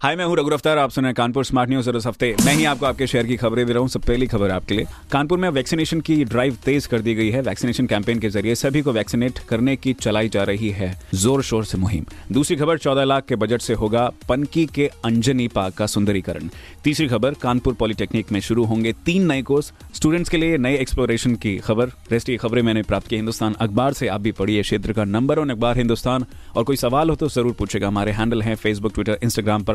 हाय, मैं हूँ रघु अफ्तार आप सुन रहे हैं कानपुर स्मार्ट न्यूज़ और इस हफ़्ते मैं ही आपको आपके शहर की खबरें दे रहा। हूँ सब पहली खबर आपके लिए। कानपुर में वैक्सीनेशन की ड्राइव तेज कर दी गई है। वैक्सीनेशन कैंपेन के ज़रिए सभी को वैक्सीनेट करने की चलाई जा रही है। ज़ोर शोर से मुहिम। दूसरी खबर, चौदह लाख के बजट से होगा पनकी के अंजनी पार्क का सुंदरीकरण। तीसरी खबर, कानपुर पॉलिटेक्निक में शुरू होंगे तीन नए कोर्स स्टूडेंट्स के लिए नए एक्सप्लोरेशन की खबर। रेस्ट की खबरें मैंने प्राप्त की। हिंदुस्तान अखबार से आप भी पढ़िए क्षेत्र का नंबर वन अखबार हिंदुस्तान। और कोई सवाल हो तो ज़रूर पूछेगा। हमारे हैंडल है फेसबुक ट्विटर इंस्टाग्राम पर